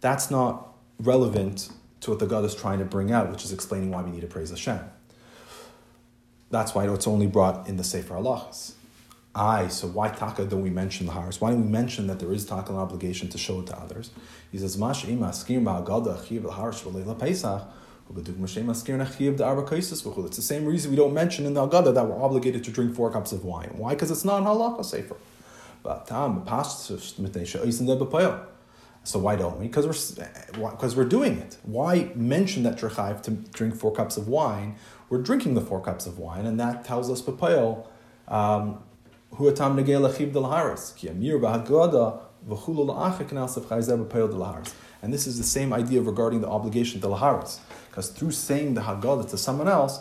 that's not relevant to what the God is trying to bring out, which is explaining why we need to praise Hashem. That's why it's only brought in the Sefer Halachas. Aye, so why taka don't we mention the Haris? Why don't we mention that there is taka an obligation to show it to others? He says, Mash ima skir ma'agada chiv al-Haris v'leila Pesach it's the same reason we don't mention in the Agada that we're obligated to drink four cups of wine. Why? Because it's not halacha sefer. But so why don't we? Because we're because we're doing it. Why mention that you're to drink four cups of wine? We're drinking the four cups of wine, and that tells us papayel. Um, Haris ki amir haris. And this is the same idea regarding the obligation del haris, because through saying the haggadah to someone else,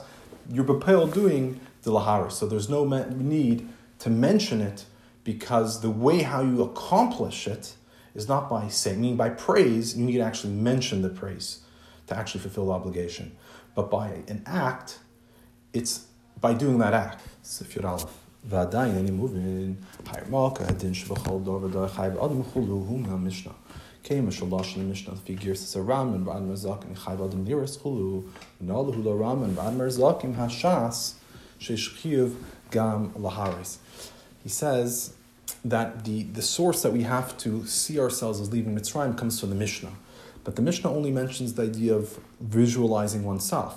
you're papayel doing the laharis. So there's no need to mention it because the way how you accomplish it is not by saying, meaning by praise, you need to actually mention the praise to actually fulfill the obligation. But by an act, it's by doing that act. Aleph. ועדיין אני מבין, הירמלכה, הדין שבכל דור ודור חי ואדם חולו הוא מהמשנה. קיימה שלוש למשנה לפי גרסס הרמב"ן ועד מרזקים חי ואדם לירס חולו, ונעלו הוא לרמב"ן ועד מרזקים הש"ס שיש חיוב גם להריס. He says that the, the source that we have to see ourselves as leaving Mitzrayim comes from the Mishnah. But the Mishnah only mentions the idea of visualizing oneself.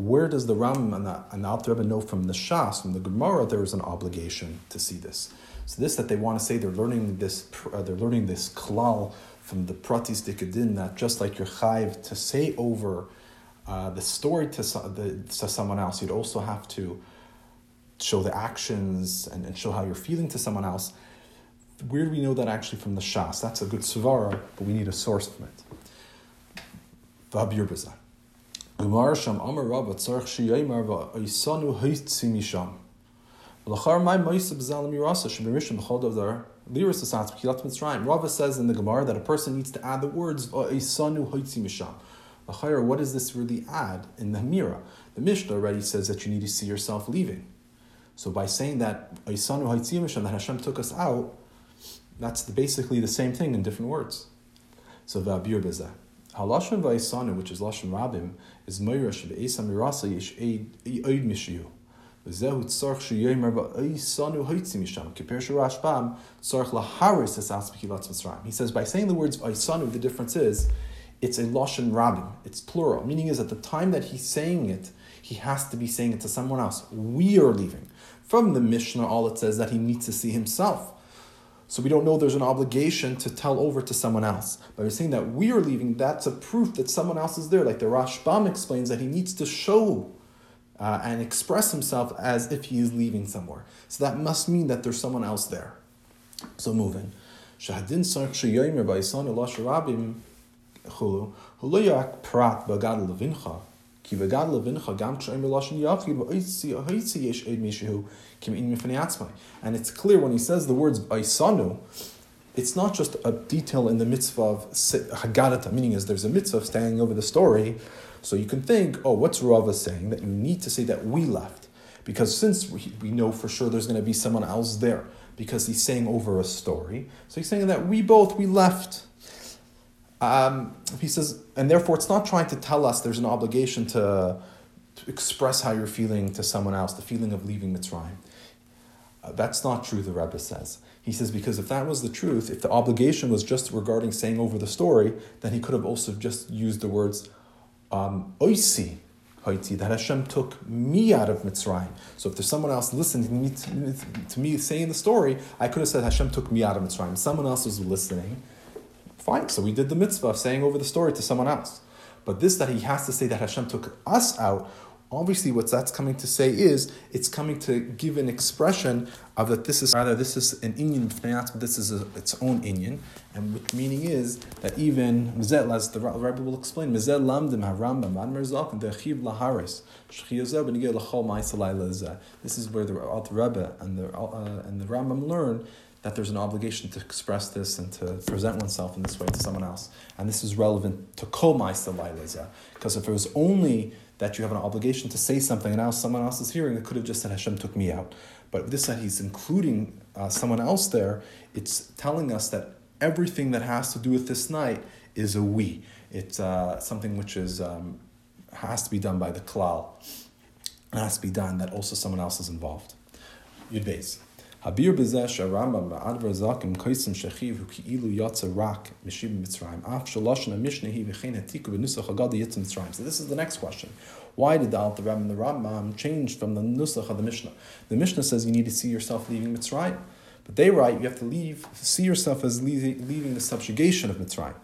Where does the Ram and the, and the Alter Rebbe know from the Shas, from the Gemara, there is an obligation to see this. So this that they want to say they're learning this, uh, they're learning this klal from the pratis dikadin that just like you're chayv to say over uh, the story to, the, to someone else, you'd also have to show the actions and, and show how you're feeling to someone else. Where do we know that actually from the Shas? That's a good svara, but we need a source from it. V'habir b'zah. Gemara sham amar rabba tzarech sheyayimar v'aisanu hoitzi misham. L'char my moisa b'zalam yirasa shebirishim b'chol davdar liris asatz b'kilat mitzrayim. Rava says in the Gemara that a person needs to add the words v'aisanu hoitzi misham. L'chayr, what does this really add in the Hamira? The Mishnah already says that you need to see yourself leaving. So by saying that Aisanu Haitzim that Hashem took us out, that's basically the same thing in different words. So v'abir bezeh. Halashon v'aisanu, which is lashon rabim, is moirash v'esam mirasa yish oid mishiyu. V'zehu tzarch sheyomer v'aisanu haitzim misham. Kiper shurashbam tzarch laharis esas b'kilat mitzrayim. He says by saying the words v'aisanu, the difference is it's a lashon rabim. It's plural. Meaning is at the time that he's saying it, he has to be saying it to someone else. We are leaving. From the Mishnah, all it says that he needs to see himself. So we don't know there's an obligation to tell over to someone else. But we're saying that we are leaving, that's a proof that someone else is there. Like the Rashbam explains that he needs to show uh, and express himself as if he is leaving somewhere. So that must mean that there's someone else there. So moving. Shahadin sark sheyomer ba'isanu lasharabim chulu, hulayak prat bagad levincha, כי וגד לבנך גם כשאין בלשון יחיד, והאיצי יש עד מישהו כמעין מפני עצמי. And it's clear when he says the words Aisanu, it's not just a detail in the mitzvah of Haggadata, meaning is there's a mitzvah of standing over the story, so you can think, oh, what's Rava saying? That you need to say that we left. Because since we, we know for sure there's going to be someone else there, because he's saying over a story, so he's saying that we both, we left. Um, he says, and therefore it's not trying to tell us there's an obligation to, to express how you're feeling to someone else, the feeling of leaving Mitzrayim. Uh, that's not true, the Rebbe says. He says, because if that was the truth, if the obligation was just regarding saying over the story, then he could have also just used the words um, oisi, Haiti, that Hashem took me out of Mitzrayim. So if there's someone else listening to me, to me saying the story, I could have said Hashem took me out of Mitzrayim. Someone else was listening Fine, so we did the mitzvah of saying over the story to someone else. But this that he has to say that Hashem took us out, obviously what that's coming to say is it's coming to give an expression of that this is rather this is an but this is a, its own inyan, and which meaning is that even as the Rebbe will explain, This is where the Alter Rebbe and the uh, and the Rambam learn that there's an obligation to express this and to present oneself in this way to someone else. And this is relevant to kol ma'isa because if it was only that you have an obligation to say something and now someone else is hearing, it could have just said Hashem took me out. But this that he's including uh, someone else there, it's telling us that everything that has to do with this night is a we. It's uh, something which is um, has to be done by the klal. It has to be done that also someone else is involved. Yud Beis. Habir b'zeh sharambam ba'advar zakim koisim shechiv hu ki'ilu yatsa rak mishib mitzrayim af shaloshin ha-mishnah hi v'chein hatiku b'nusach hagadi yitzim mitzrayim. So this is the next question. Why did the Alter Rebbe and the Rambam change from the nusach of the Mishnah? The Mishnah says you need to see yourself leaving Mitzrayim. But they write you have to leave, see yourself as leaving the subjugation of Mitzrayim.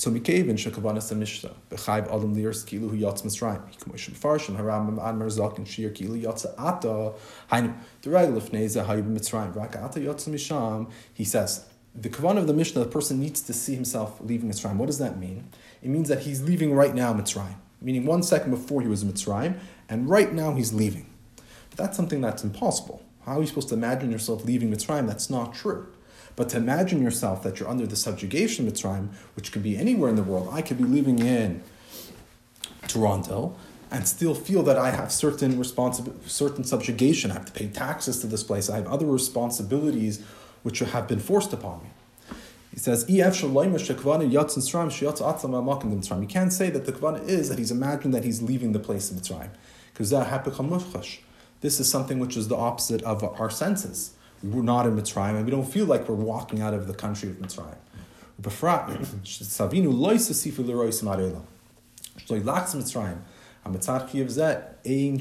So Mikavin Shekavanas Mishnah, Bechayv Adam Liers Kilu Hu Yatz Mitzrayim, Hikmoshim Farshim, Harambam Admar Zak and Shir Kilu Yatz Ata, Hainu, the Regel Fneza Hayib Mitzrayim, Raka Ata Yatz Misham, he says, the kavan of the Mishnah, the person needs to see himself leaving Mitzrayim. What does that mean? It means that he's leaving right now Mitzrayim, meaning one second before he was in Mitzrayim, and right now he's leaving. But that's something that's impossible. How are you supposed to imagine yourself leaving Mitzrayim? That's not true. But to imagine yourself that you're under the subjugation of Mitzrayim, which could be anywhere in the world, I could be living in Toronto and still feel that I have certain responsibility, certain subjugation. I have to pay taxes to this place. I have other responsibilities which have been forced upon me. He says, You can't say that the Kavana is that he's imagined that he's leaving the place of Mitzrayim. Because this is something which is the opposite of our senses we're not in Mitzrayim and we don't feel like we're walking out of the country of Mitzrayim. Savinu lois asifu lerois marela. Shloi lachs Mitzrayim. Hamitzad chiyav zeh ein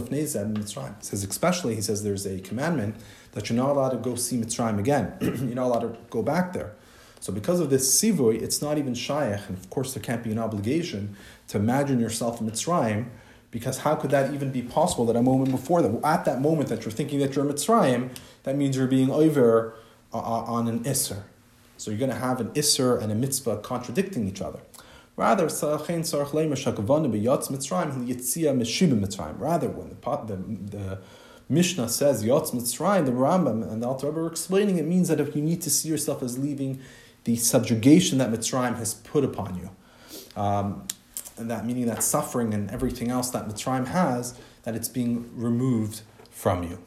fnezed in Mitzrayim. It says especially, he says there's a commandment that you're not allowed to go see Mitzrayim again. you're not allowed to go back there. So because of this sivoy, it's not even shaykh, and of course there can't be an obligation to imagine yourself in Mitzrayim because how could that even be possible that a moment before that, at that moment that you're thinking that you're a Mitzrayim, that means you're being over uh, uh on an Isser. So you're going to have an Isser and a Mitzvah contradicting each other. Rather, rather when the, the, the Mishnah says Yotz Mitzrayim, the Rambam and the Alter Rebbe are explaining it means that if you need to see yourself as leaving the subjugation that Mitzrayim has put upon you. Um, that meaning that suffering and everything else that Mitzrayim has, that it's being removed from you.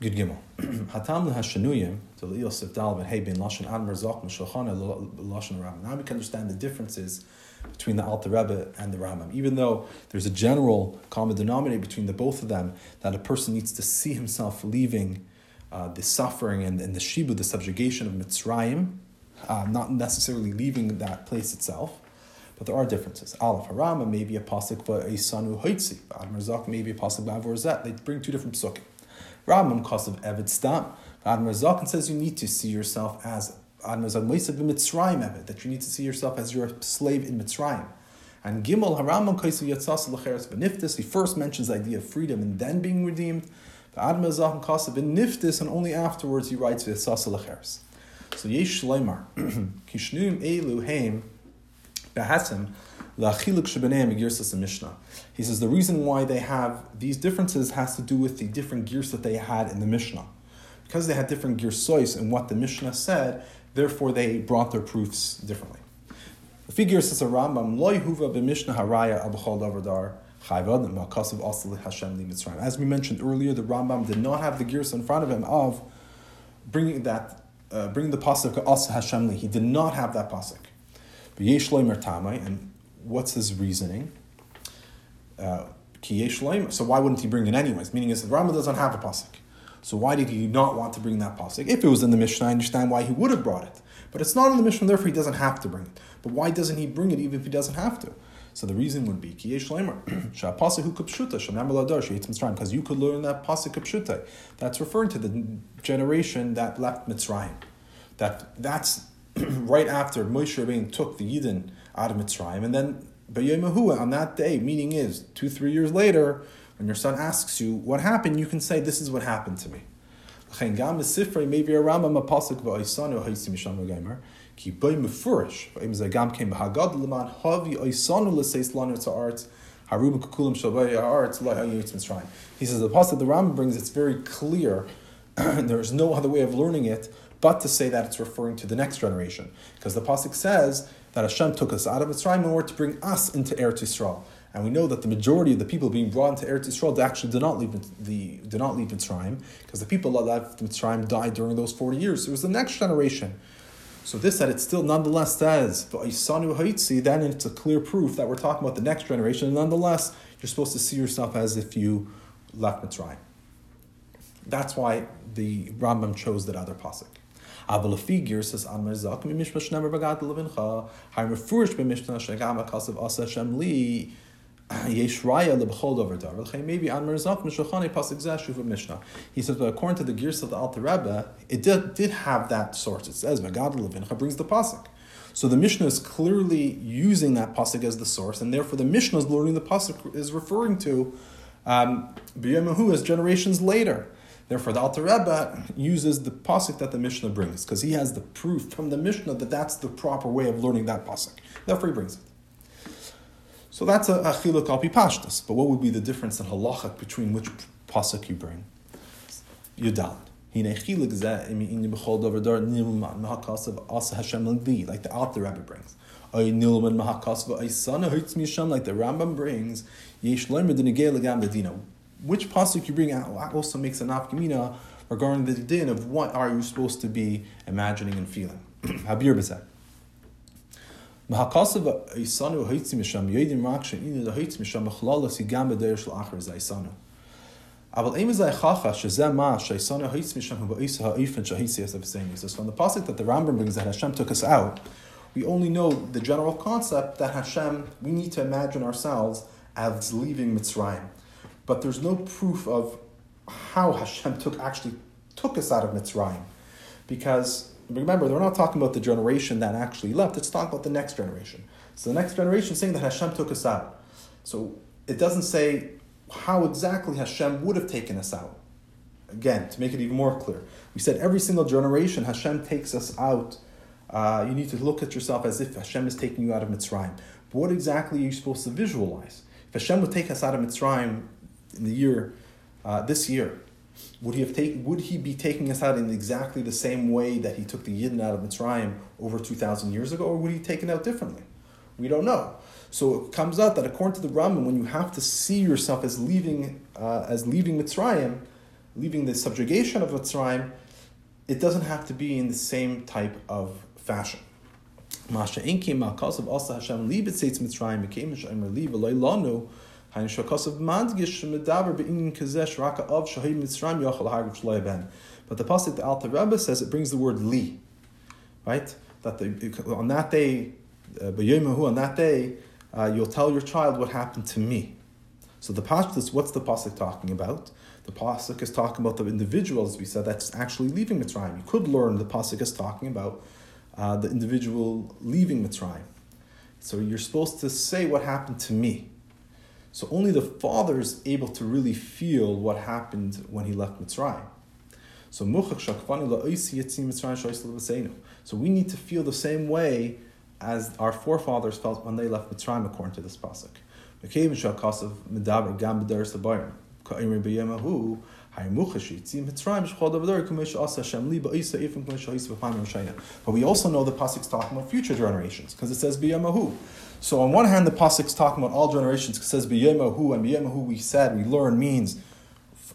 Yud Gimel. Hatam lehashanuyim to Yosef Dal ben Hey ben Lashon Admar Zok Meshulchana Lashon Rambam. Now we can understand the differences between the Alter Rebbe and the Rambam. Even though there's a general common denominator between the both of them, that a person needs to see himself leaving uh, the suffering and, and the shibu, the subjugation of Mitzrayim, um, not necessarily leaving that place itself. But there are differences. Aleph Harama may be a pasuk for Isanu Hoitzi. Admarzak may be a pasuk Bavorzet. They bring two different psukim. Rambam cause of Evid Stam. Admarzak says you need to see yourself as Admarzak Moisav Mitzrayim Evid, that you need to see yourself as your slave in Mitzrayim. And Gimel Haramam Kaisu Yatsas Lecheres Beniftis, he first mentions the idea of freedom and then being redeemed. The Admarzak Kasav Beniftis, and only afterwards he writes Yatsas Lecheres. He says the reason why they have these differences has to do with the different gears that they had in the Mishnah. Because they had different girsois in what the Mishnah said, therefore they brought their proofs differently. The figure says a Rambam loy huva haraya. As we mentioned earlier, the Rambam did not have the gears in front of him of bringing that uh, bring the pasuk Asa Hashemli. He did not have that pasuk. Tamai, and what's his reasoning? Uh, so why wouldn't he bring it anyways? Meaning is the Rambam doesn't have a pasuk. So why did he not want to bring that pasuk? If it was in the Mishnah, I understand why he would have brought it. But it's not in the Mishnah, therefore he doesn't have to bring it. But why doesn't he bring it even if he doesn't have to? So the reason would be because you could learn that pasuk kapshuta. That's referring to the generation that left Mitzrayim. That that's right after Moshe Rabbein took the Yidden out of Mitzrayim, and then on that day, meaning is two three years later, when your son asks you what happened, you can say this is what happened to me. Ki mefurish, v'im ze gam kem b'hagad l'man havi oisanu l'seis lanu tza'aretz, haruba kukulim shabay ha'aretz lo ha'yitz mitzrayim. He says the pasuk the Rambam brings, it's very clear, there's no other way of learning it, but to say that it's referring to the next generation. Because the pasuk says that Hashem took us out of Mitzrayim in order to bring us into Eretz Yisrael. And we know that the majority of the people being brought into Eretz Yisrael actually did not leave the did not leave Mitzrayim because the people that left Mitzrayim died during those forty years. It was the next generation. So this that it still nonetheless says Isanu Haitzi, then it's a clear proof that we're talking about the next generation. And nonetheless, you're supposed to see yourself as if you left Mitzrayim. That's why the Rambam chose that other pasuk. Aber figure says Amar Zak mi mishpash never bagat levincha. Be mishpah shagam akasav asa Shem. Maybe. He says, but according to the gears of the Alter Rebbe, it did, did have that source. It says bagat levincha brings the pasuk. So the Mishnah is clearly using that pasuk as the source, and therefore the Mishnah is learning the pasuk is referring to um, as generations later. Therefore, the Alter Rebbe uses the pasuk that the Mishnah brings because he has the proof from the Mishnah that that's the proper way of learning that pasuk. Therefore, he brings it. So that's a, a chiluk al pashtus. But what would be the difference in halacha between which pasuk you bring? Yudal. Like the Alter Rebbe brings. Like the Rambam brings which pasuk you bring out also makes an afkamina regarding the din of what are you supposed to be imagining and feeling. Habir b'zeh. אבל אם זה חכה שזה מה שהיסון ההיץ משם הוא באיס האיפן שההיץ יסף saying. So from the pasuk that the Rambam brings that Hashem took us out, we only know the general concept that Hashem, we need to imagine ourselves as leaving Mitzrayim but there's no proof of how Hashem took actually took us out of Mitzrayim. Because remember, they're not talking about the generation that actually left, it's talking about the next generation. So the next generation saying that Hashem took us out. So it doesn't say how exactly Hashem would have taken us out. Again, to make it even more clear, we said every single generation Hashem takes us out. Uh, you need to look at yourself as if Hashem is taking you out of Mitzrayim. But what exactly are you supposed to visualize? If Hashem would take us out of Mitzrayim in the year, uh, this year, would he have taken? Would he be taking us out in exactly the same way that he took the Yidden out of Mitzrayim over two thousand years ago, or would he take it out differently? We don't know. So it comes out that according to the Rambam, when you have to see yourself as leaving, uh, as leaving Mitzrayim, leaving the subjugation of Mitzrayim, it doesn't have to be in the same type of fashion. Masha inkim ma'kasav asa Hashem libet seitz Mitzrayim became Hashem but the pasuk the Alter Rebbe says it brings the word li, right? That the, on that day, uh, on that day, uh, you'll tell your child what happened to me. So the pasuk is what's the pasuk talking about? The pasuk is talking about the individual, as we said, that's actually leaving Mitzrayim. You could learn the pasuk is talking about uh, the individual leaving Mitzrayim. So you're supposed to say what happened to me. So only the father is able to really feel what happened when he left Mitzrayim. So So we need to feel the same way as our forefathers felt when they left Mitzrayim, according to this pasuk. But we also know the pasuk is talking about future generations because it says biyamahu. So on one hand, the pasuk is talking about all generations because it says biyamahu, and biyamahu we said we learn means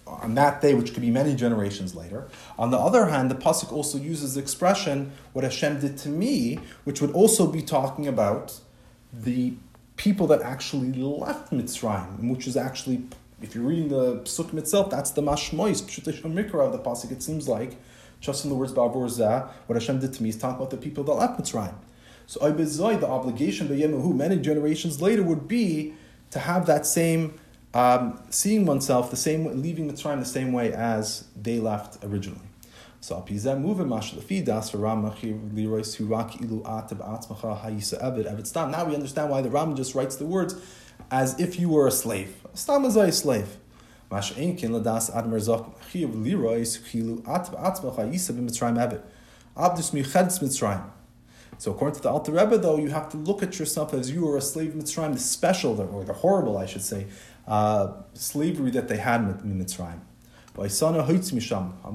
on that day, which could be many generations later. On the other hand, the pasuk also uses the expression "what Hashem did to me," which would also be talking about the people that actually left Mitzrayim, which is actually if you're reading the psukim itself, that's the mashmois, pshutish mikra of the pasuk. It seems like, just in the words ba'avur zah, what Hashem did to me is talking about the people that left Mitzrayim. So Oibezoi, the obligation by Yemehu, many generations later, would be to have that same um, seeing oneself the same leaving Mitzrayim the same way as they left originally. So apizem moving mashlafi das for Ramachi lirois hurak ilu atab atzmacha hayisa evid evid. Now we understand why the Ram just writes the words as if you were a slave. Stam as a slave. So according to the Alter Rebbe, though, you have to look at yourself as you were a slave in Mitzrayim, the special, or the horrible, I should say, uh, slavery that they had in Mitzrayim. I'll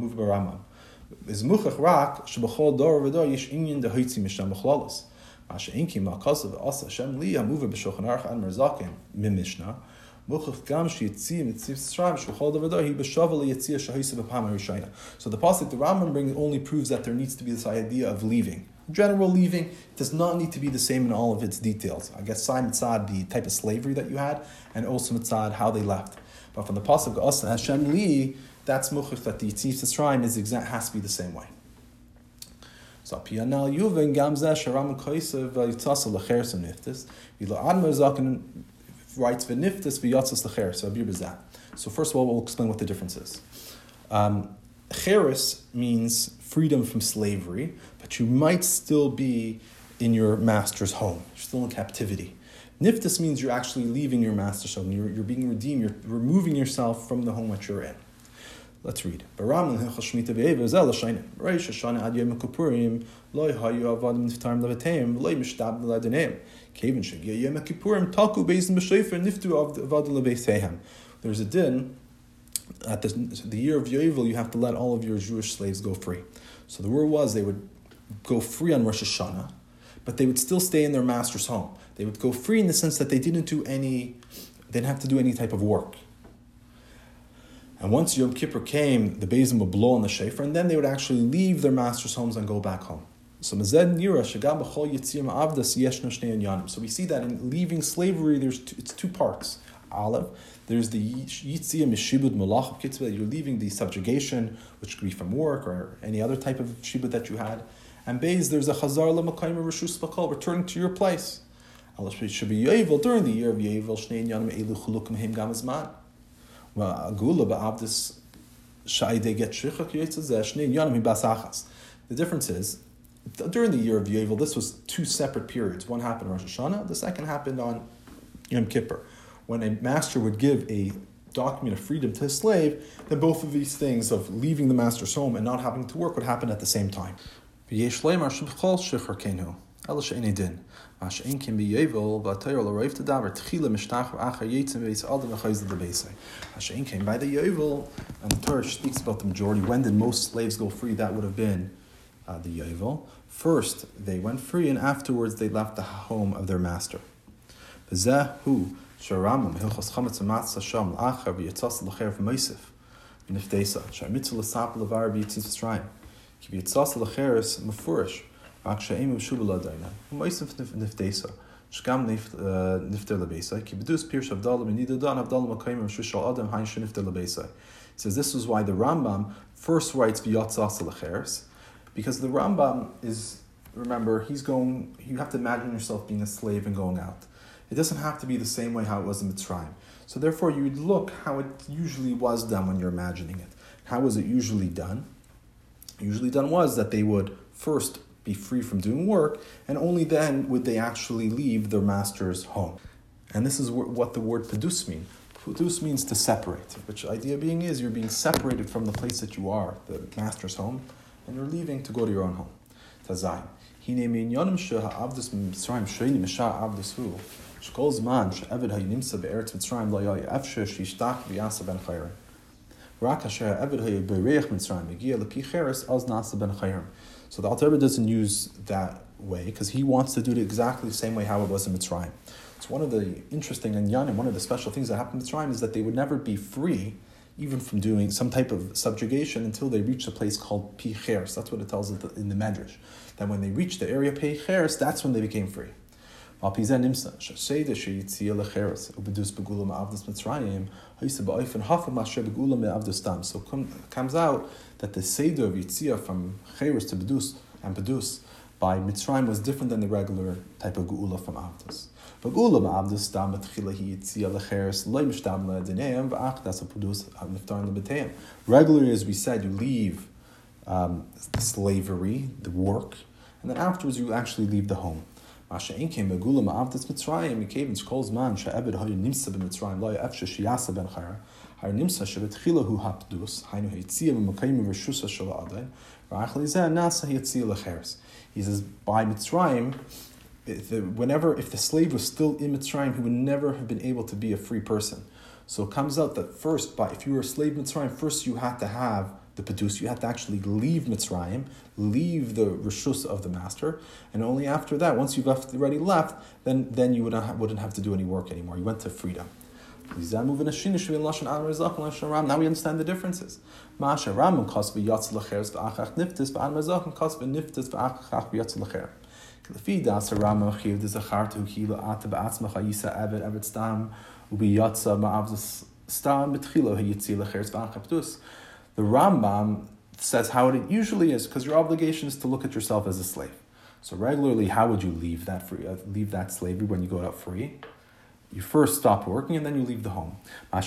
is. Masha Inki Makasav Asa Hashem Li Hamuva B'Shulchan Aruch An Merzakim Min Mishnah. So the pasuk, the Rambam brings only proves that there needs to be this idea of leaving. General leaving does not need to be the same in all of its details. I guess Sai Mitzad, the type of slavery that you had, and also Mitzad, how they left. But from the pasuk Asa Hashem Li, that's muchach that the Yitzif shrine is exact has to be the same way. So Pianal Yuven Gamzeh Sharam Koisev Yitzasa Lecheres Niftis. Vila Admer Zaken writes v'niftis v'yatzas lecher. So abir. So first of all, we'll explain what the difference is. Um, cheres means freedom from slavery, but you might still be in your master's home. You're still in captivity. Niftis means you're actually leaving your master's home. You're, you're being redeemed. You're removing yourself from the home that you're in. Let's read. There's a din at the, the year of Yovel, you have to let all of your Jewish slaves go free. So the rule was they would go free on Rosh Hashanah, but they would still stay in their master's home. They would go free in the sense that they didn't do any, they didn't have to do any type of work. And once Yom Kippur came, the Beis Din would blow on the shofar, and then they would actually leave their master's homes and go back home. So So we see that in leaving slavery, there's two, it's two parts. Aleph, there's the Yitzia Mishibud Malach Kitzvah, you're leaving the subjugation, which could be from work or any other type of shibud that you had. And Beis, there's a Chazar Lamakayim Rishus Bakal, returning to your place. During the year of Yovel, Shnei Yanim Elu Chulukim Him Gamazman. The difference is, during the year of Yovel, this was two separate periods. One happened on Rosh Hashanah, the second happened on Yom Kippur. When a master would give a document of freedom to his slave, then both of these things of leaving the master's home and not having to work would happen at the same time. Ela she'eni din. Mash ein kim biyevel v'atayr l'roiv tadavar tchila mishtach v'achar yitzim v'yitz adam v'chayz l'beisei. Mash ein kim by the yevel, and the Torah speaks about the majority. When did most slaves go free? That would have been uh, the yevel. First, they went free, and afterwards they left the home of their master. V'zeh hu sharamam hilchos chametz v'matzah sham l'achar v'yitzas l'cher v'meisif. V'niftesa. Shar mitzvah l'sap l'var v'yitzis v'shrayim. Ki v'yitzas l'cheres mefurish. הקשיים ובשוב לעדיינה. ומאיסף נפדסה. שגם נפטר לבייסה, כי בדוס פירש הבדלה מנידה דן הבדלה מקיים ושושל אדם hein שנפטר לבייסה. It says this is why the Rambam first writes V'yatzas lecheres, because the Rambam is, remember, he's going, you have to imagine yourself being a slave and going out. It doesn't have to be the same way how it was in Mitzrayim. So therefore you would look how it usually was done when you're imagining it. How was it usually done? Usually done was that they would first be free from doing work, and only then would they actually leave their master's home. And this is what the word pedus means. Pedus means to separate, which idea being is you're being separated from the place that you are, the master's home, and you're leaving to go to your own home. Tazayin. הנה מעניונם שהעבדס במצרים שייני משעה עבדס הוא, שכל זמן שעבד היה נמצא בארץ מצרים לא היה אפשר שישתח ויעשה בן חיירים. רק כאשר העבד היה בריח מצרים הגיע לפי חרס, אז נעשה בן חיירים. so the Alter doesn't use that way because he wants to do it exactly the same way how it was in Mitzrayim. It's one of the interesting and Yanim, one of the special things that happened in Mitzrayim is that they would never be free even from doing some type of subjugation until they reached a place called Picheres. That's what it tells us in the Medrash. That when they reached the area Picheres, that's when they became free. So comes out that the Seder of Yitzia from Cheres to Bedus and Bedus by Mitzrayim was different than the regular type of Geula from Avdus. But Geula Ma'avdus stam etchila hi Yitzia lecheres loy mishtam le'adineim v'achdas ha'pedus niftar le'beteim. Regularly, as we said, you leave um, the slavery, the work, and then afterwards you actually leave the home. Masha'in came Megula Ma'avdas Mitzrayim, he came and calls man, Sha'ebed Hoy Nimsa B'Mitzrayim, Loy Efsha Shiyasa Ben Chara. הנמצא שבתחילה הוא הפדוס, היינו היציאה במקיים ורשושה של האדם, ורק לזה נעשה היציאה לחרס. He says, by Mitzrayim, whenever, if the slave was still in Mitzrayim, he would never have been able to be a free person. So it comes out that first, by if you were a slave in Mitzrayim, first you had to have the Pedus, you had to actually leave Mitzrayim, leave the Rishus of the master, and only after that, once you've left, already left, then, then you wouldn't have, wouldn't have to do any work anymore. You went to freedom. Now we understand the differences. The Rambam says how it usually is, because your obligation is to look at yourself as a slave. So regularly, how would you leave that free, uh, leave that slavery when you go out free? You first stop working and then you leave the home. Uh,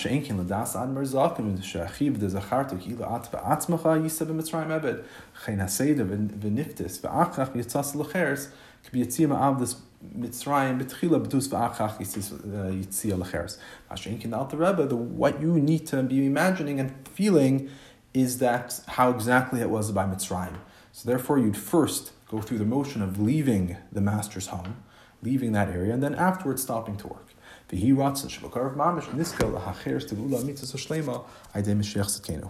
the What you need to be imagining and feeling is that how exactly it was by Mitzrayim. So therefore you'd first go through the motion of leaving the master's home, leaving that area, and then afterwards stopping to work. V'hi ratzon shabakarav mamish niska lahacher stegula mitzvah shlema Mashiach Tzidkenu.